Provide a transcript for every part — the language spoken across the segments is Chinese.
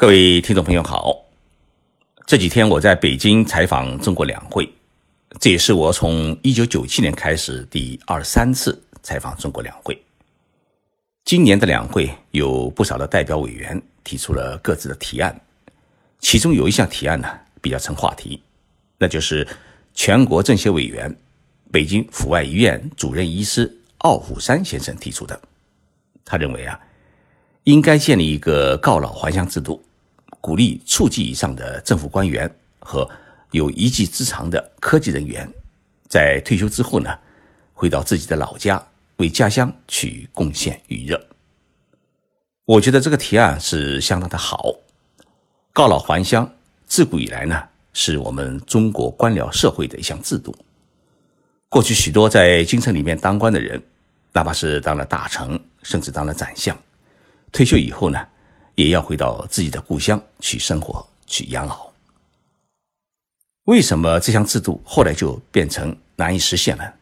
各位听众朋友好，这几天我在北京采访中国两会，这也是我从一九九七年开始第二三次采访中国两会。今年的两会有不少的代表委员提出了各自的提案，其中有一项提案呢比较成话题，那就是全国政协委员、北京阜外医院主任医师奥虎山先生提出的。他认为啊，应该建立一个告老还乡制度。鼓励处级以上的政府官员和有一技之长的科技人员，在退休之后呢，回到自己的老家，为家乡去贡献余热。我觉得这个提案是相当的好。告老还乡自古以来呢，是我们中国官僚社会的一项制度。过去许多在京城里面当官的人，哪怕是当了大臣，甚至当了宰相，退休以后呢。也要回到自己的故乡去生活、去养老。为什么这项制度后来就变成难以实现了？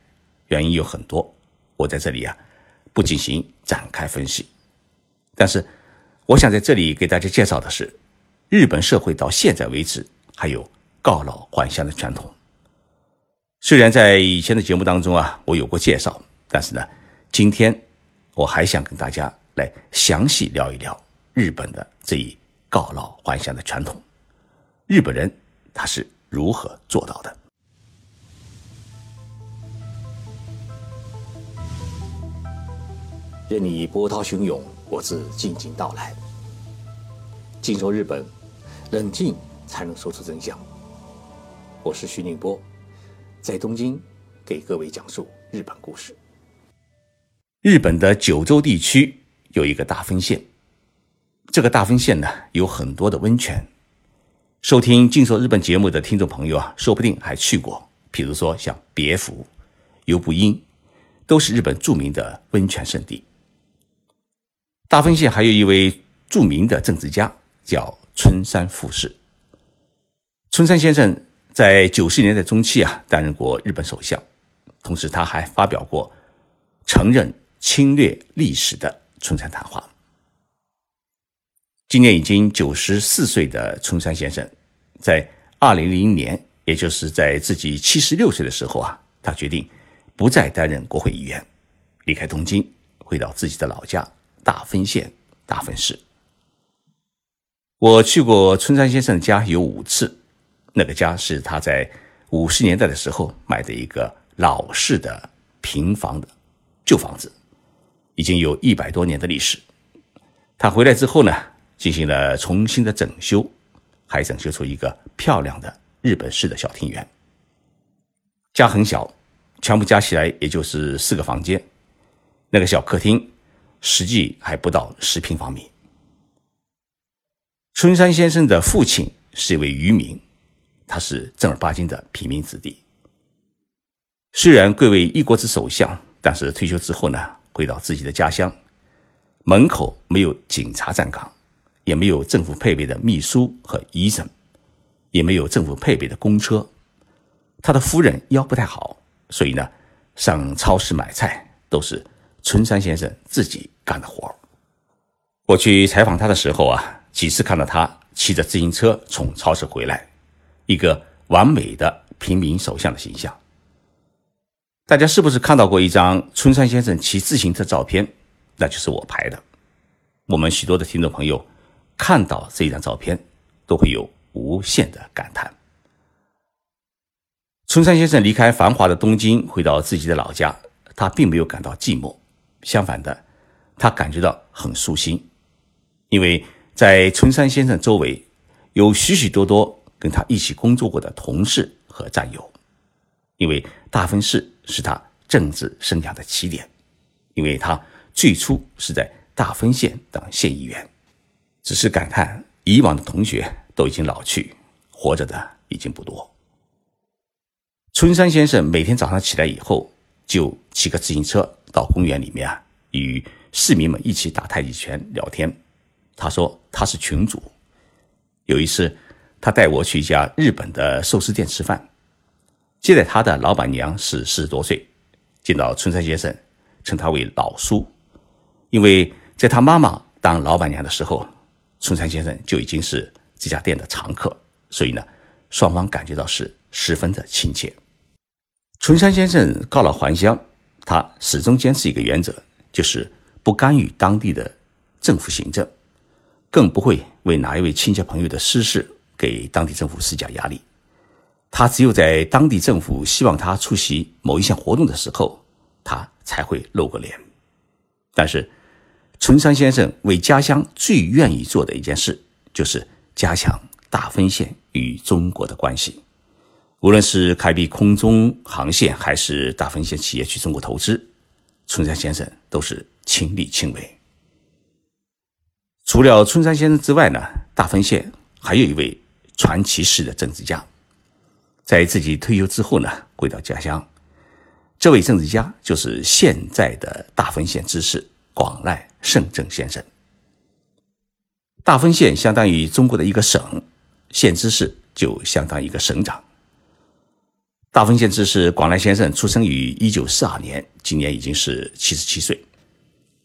原因有很多，我在这里啊不进行展开分析。但是，我想在这里给大家介绍的是，日本社会到现在为止还有告老还乡的传统。虽然在以前的节目当中啊我有过介绍，但是呢，今天我还想跟大家来详细聊一聊。日本的这一告老还乡的传统，日本人他是如何做到的？任你波涛汹涌，我自静静到来。静说日本，冷静才能说出真相。我是徐宁波，在东京给各位讲述日本故事。日本的九州地区有一个大分县。这个大分县呢，有很多的温泉。收听《静说日本》节目的听众朋友啊，说不定还去过。比如说像别府、游步英，都是日本著名的温泉圣地。大分县还有一位著名的政治家，叫春山富士。春山先生在九十年代中期啊，担任过日本首相，同时他还发表过承认侵略历史的春山谈话。今年已经九十四岁的春山先生，在二零零年，也就是在自己七十六岁的时候啊，他决定不再担任国会议员，离开东京，回到自己的老家大分县大分市。我去过春山先生的家有五次，那个家是他在五十年代的时候买的一个老式的平房的旧房子，已经有一百多年的历史。他回来之后呢？进行了重新的整修，还整修出一个漂亮的日本式的小庭园。家很小，全部加起来也就是四个房间。那个小客厅实际还不到十平方米。春山先生的父亲是一位渔民，他是正儿八经的平民子弟。虽然贵为一国之首相，但是退休之后呢，回到自己的家乡，门口没有警察站岗。也没有政府配备的秘书和医生，也没有政府配备的公车。他的夫人腰不太好，所以呢，上超市买菜都是春山先生自己干的活我去采访他的时候啊，几次看到他骑着自行车从超市回来，一个完美的平民首相的形象。大家是不是看到过一张春山先生骑自行车照片？那就是我拍的。我们许多的听众朋友。看到这一张照片，都会有无限的感叹。春山先生离开繁华的东京，回到自己的老家，他并没有感到寂寞，相反的，他感觉到很舒心，因为在春山先生周围有许许多多跟他一起工作过的同事和战友，因为大分市是他政治生涯的起点，因为他最初是在大分县当县议员。只是感叹，以往的同学都已经老去，活着的已经不多。春山先生每天早上起来以后，就骑个自行车到公园里面啊，与市民们一起打太极拳、聊天。他说他是群主。有一次，他带我去一家日本的寿司店吃饭，接待他的老板娘是四十多岁。见到春山先生，称他为老叔，因为在他妈妈当老板娘的时候。春山先生就已经是这家店的常客，所以呢，双方感觉到是十分的亲切。春山先生告老还乡，他始终坚持一个原则，就是不干预当地的政府行政，更不会为哪一位亲戚朋友的私事给当地政府施加压力。他只有在当地政府希望他出席某一项活动的时候，他才会露个脸。但是，春山先生为家乡最愿意做的一件事，就是加强大分县与中国的关系。无论是开辟空中航线，还是大分县企业去中国投资，春山先生都是亲力亲为。除了春山先生之外呢，大分县还有一位传奇式的政治家。在自己退休之后呢，回到家乡，这位政治家就是现在的大分县知事广濑胜正先生。大分县相当于中国的一个省，县知事就相当于一个省长。大分县知事广濑先生出生于一九四二年，今年已经是七十七岁。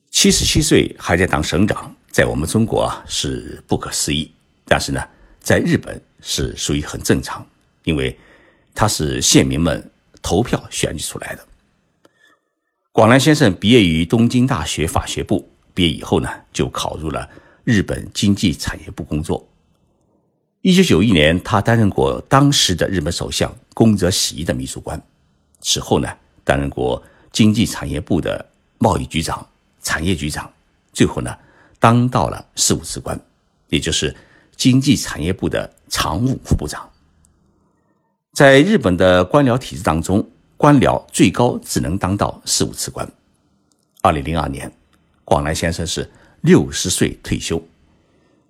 七十七岁还在当省长，在我们中国啊是不可思议，但是呢，在日本是属于很正常，因为。他是县民们投票选举出来的。广濑先生毕业于东京大学法学部，毕业以后呢，就考入了日本经济产业部工作。一九九一年，他担任过当时的日本首相宫泽喜一的秘书官，此后呢，担任过经济产业部的贸易局长、产业局长，最后呢，当到了事务次官，也就是经济产业部的常务副部长。在日本的官僚体制当中，官僚最高只能当到四五次官。二零零二年，广濑先生是六十岁退休，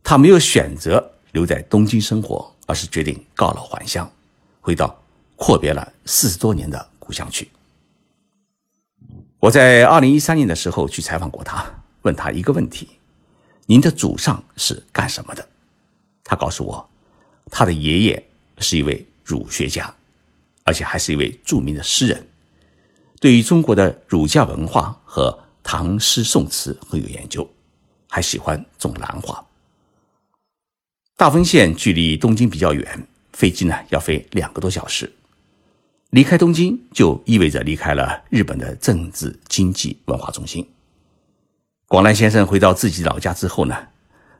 他没有选择留在东京生活，而是决定告老还乡，回到阔别了四十多年的故乡去。我在二零一三年的时候去采访过他，问他一个问题：“您的祖上是干什么的？”他告诉我，他的爷爷是一位。儒学家，而且还是一位著名的诗人，对于中国的儒家文化和唐诗宋词很有研究，还喜欢种兰花。大分县距离东京比较远，飞机呢要飞两个多小时。离开东京就意味着离开了日本的政治、经济、文化中心。广濑先生回到自己老家之后呢，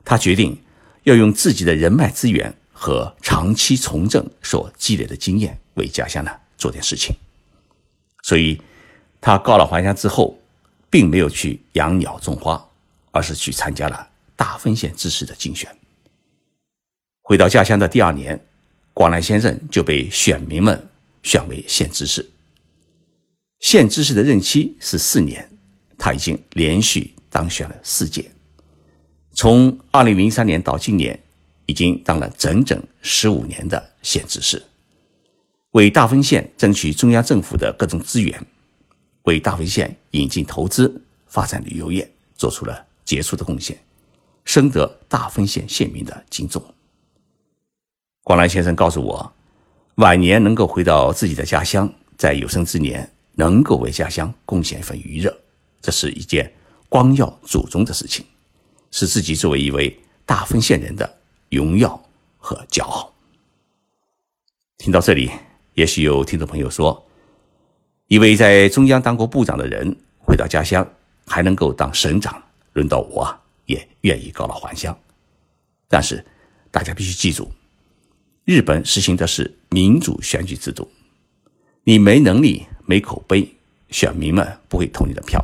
他决定要用自己的人脉资源。和长期从政所积累的经验，为家乡呢做点事情。所以，他告老还乡之后，并没有去养鸟种花，而是去参加了大分县知事的竞选。回到家乡的第二年，广濑先生就被选民们选为县知事。县知事的任期是四年，他已经连续当选了四届，从二零零三年到今年。已经当了整整十五年的县知事，为大分县争取中央政府的各种资源，为大分县引进投资、发展旅游业做出了杰出的贡献，深得大分县县民的敬重。广兰先生告诉我，晚年能够回到自己的家乡，在有生之年能够为家乡贡献一份余热，这是一件光耀祖宗的事情，是自己作为一位大分县人的。荣耀和骄傲。听到这里，也许有听众朋友说：“一位在中央当过部长的人，回到家乡还能够当省长，轮到我，也愿意告老还乡。”但是，大家必须记住，日本实行的是民主选举制度，你没能力、没口碑，选民们不会投你的票；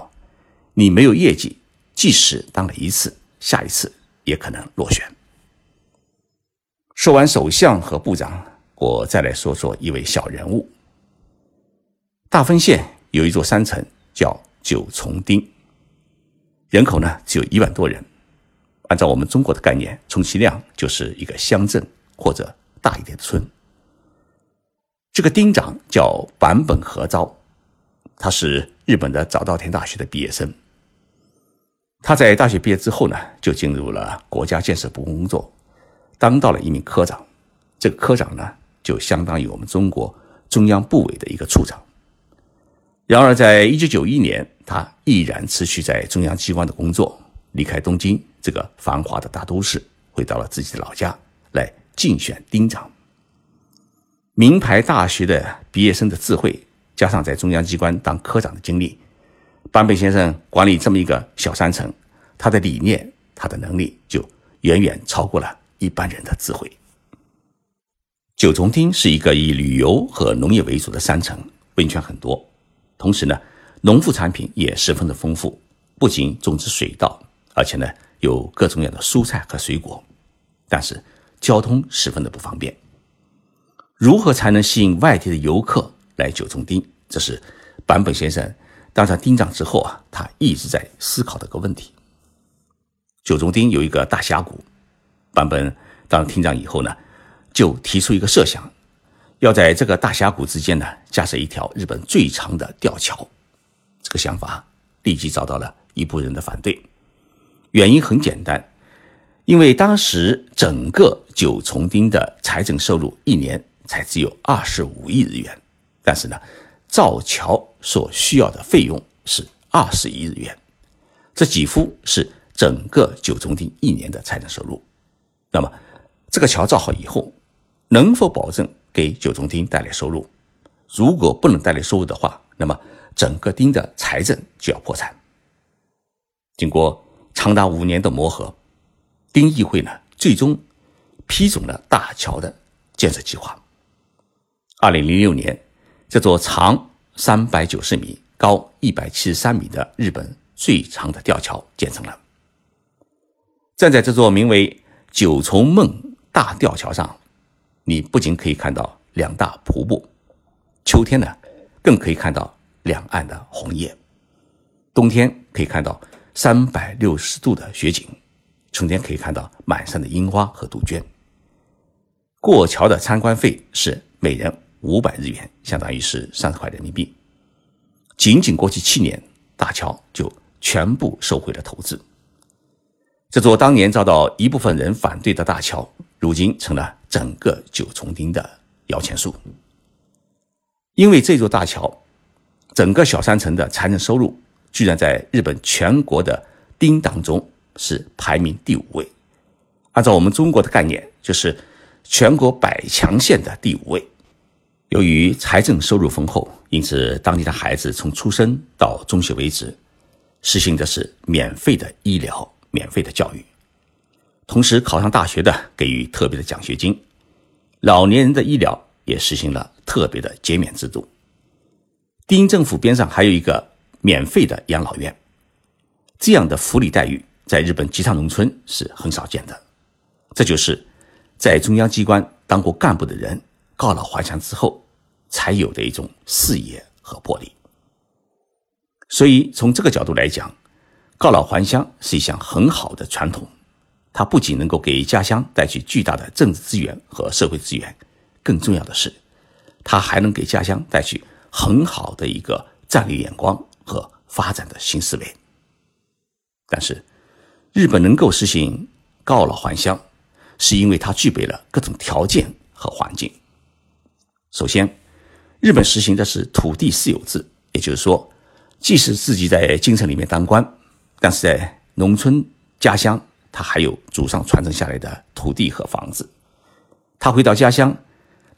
你没有业绩，即使当了一次，下一次也可能落选。说完首相和部长，我再来说说一位小人物。大分县有一座山城叫九重町，人口呢只有一万多人。按照我们中国的概念，充其量就是一个乡镇或者大一点的村。这个町长叫坂本和昭，他是日本的早稻田大学的毕业生。他在大学毕业之后呢，就进入了国家建设部工作。当到了一名科长，这个科长呢，就相当于我们中国中央部委的一个处长。然而，在一九九一年，他毅然辞去在中央机关的工作，离开东京这个繁华的大都市，回到了自己的老家来竞选丁长。名牌大学的毕业生的智慧，加上在中央机关当科长的经历，坂本先生管理这么一个小山城，他的理念、他的能力就远远超过了一般人的智慧。九重町是一个以旅游和农业为主的山城，温泉很多，同时呢，农副产品也十分的丰富，不仅种植水稻，而且呢。有各种各样的蔬菜和水果，但是交通十分的不方便。如何才能吸引外地的游客来九重町？这是坂本先生当上町长之后啊，他一直在思考的一个问题。九重町有一个大峡谷，版本当厅长以后呢，就提出一个设想，要在这个大峡谷之间呢架设一条日本最长的吊桥。这个想法立即遭到了一部分人的反对。原因很简单，因为当时整个九重町的财政收入一年才只有二十五亿日元，但是呢，造桥所需要的费用是二十亿日元，这几乎是整个九重町一年的财政收入。那么，这个桥造好以后，能否保证给九重町带来收入？如果不能带来收入的话，那么整个町的财政就要破产。经过。长达五年的磨合，丁议会呢最终批准了大桥的建设计划。二零零六年，这座长三百九十米、高一百七十三米的日本最长的吊桥建成了。站在这座名为“九重梦”大吊桥上，你不仅可以看到两大瀑布，秋天呢更可以看到两岸的红叶，冬天可以看到。三百六十度的雪景，春天可以看到满山的樱花和杜鹃。过桥的参观费是每人五百日元，相当于是三十块人民币。仅仅过去七年，大桥就全部收回了投资。这座当年遭到一部分人反对的大桥，如今成了整个九重町的摇钱树。因为这座大桥，整个小山城的财政收入。居然在日本全国的町当中是排名第五位，按照我们中国的概念，就是全国百强县的第五位。由于财政收入丰厚，因此当地的孩子从出生到中学为止，实行的是免费的医疗、免费的教育，同时考上大学的给予特别的奖学金，老年人的医疗也实行了特别的减免制度。丁政府边上还有一个。免费的养老院，这样的福利待遇在日本吉他农村是很少见的。这就是在中央机关当过干部的人告老还乡之后才有的一种视野和魄力。所以从这个角度来讲，告老还乡是一项很好的传统。它不仅能够给家乡带去巨大的政治资源和社会资源，更重要的是，它还能给家乡带去很好的一个战略眼光。和发展的新思维，但是日本能够实行告老还乡，是因为它具备了各种条件和环境。首先，日本实行的是土地私有制，也就是说，即使自己在京城里面当官，但是在农村家乡，他还有祖上传承下来的土地和房子。他回到家乡，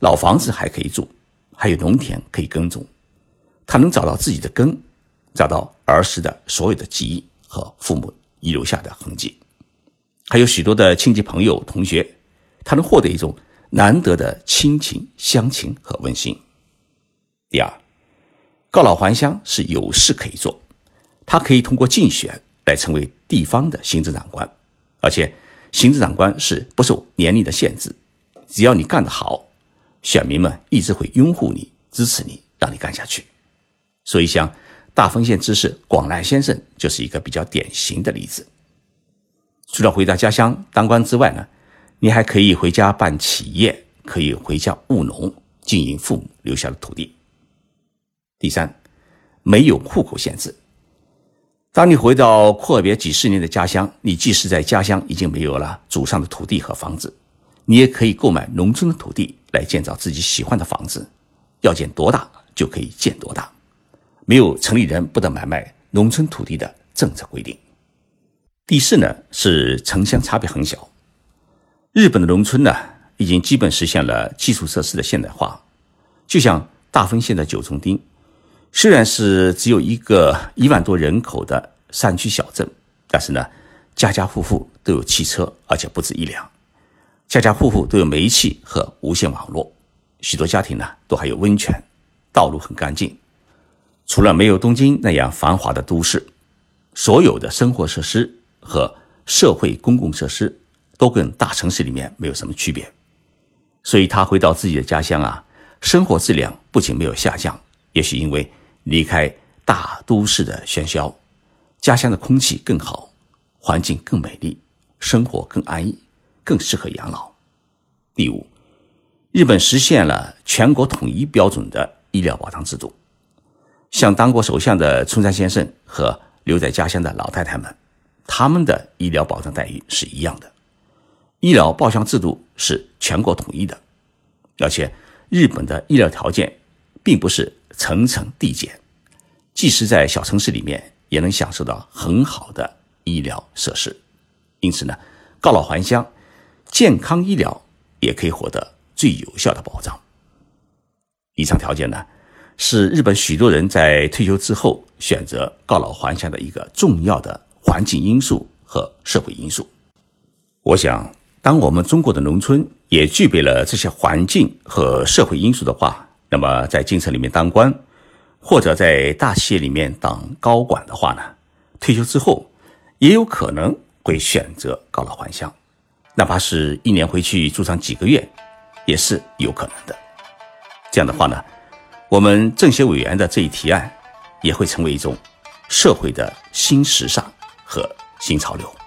老房子还可以住，还有农田可以耕种，他能找到自己的根。找到儿时的所有的记忆和父母遗留下的痕迹，还有许多的亲戚朋友同学，他能获得一种难得的亲情乡情和温馨。第二，告老还乡是有事可以做，他可以通过竞选来成为地方的行政长官，而且行政长官是不受年龄的限制，只要你干得好，选民们一直会拥护你、支持你，让你干下去。所以像。大丰县知事广濑先生就是一个比较典型的例子。除了回到家乡当官之外呢，你还可以回家办企业，可以回家务农，经营父母留下的土地。第三，没有户口限制。当你回到阔别几十年的家乡，你即使在家乡已经没有了祖上的土地和房子，你也可以购买农村的土地来建造自己喜欢的房子，要建多大就可以建多大。没有城里人不得买卖农村土地的政策规定。第四呢是城乡差别很小，日本的农村呢，已经基本实现了基础设施的现代化。就像大分县的九重町，虽然是只有一个一万多人口的山区小镇，但是呢，家家户户都有汽车，而且不止一辆；家家户户都有煤气和无线网络，许多家庭呢都还有温泉，道路很干净。除了没有东京那样繁华的都市，所有的生活设施和社会公共设施都跟大城市里面没有什么区别，所以他回到自己的家乡啊，生活质量不仅没有下降，也许因为离开大都市的喧嚣，家乡的空气更好，环境更美丽，生活更安逸，更适合养老。第五，日本实现了全国统一标准的医疗保障制度，像当过首相的村山先生和留在家乡的老太太们。他们的医疗保障待遇是一样的，医疗报销制度是全国统一的，而且日本的医疗条件并不是层层递减，即使在小城市里面也能享受到很好的医疗设施，因此呢，告老还乡，健康医疗也可以获得最有效的保障。以上条件呢，是日本许多人在退休之后选择告老还乡的一个重要的。环境因素和社会因素，我想，当我们中国的农村也具备了这些环境和社会因素的话，那么在京城里面当官，或者在大企业里面当高管的话呢，退休之后也有可能会选择告老还乡，哪怕是一年回去住上几个月，也是有可能的。这样的话呢，我们政协委员的这一提案，也会成为一种社会的新时尚。和新潮流。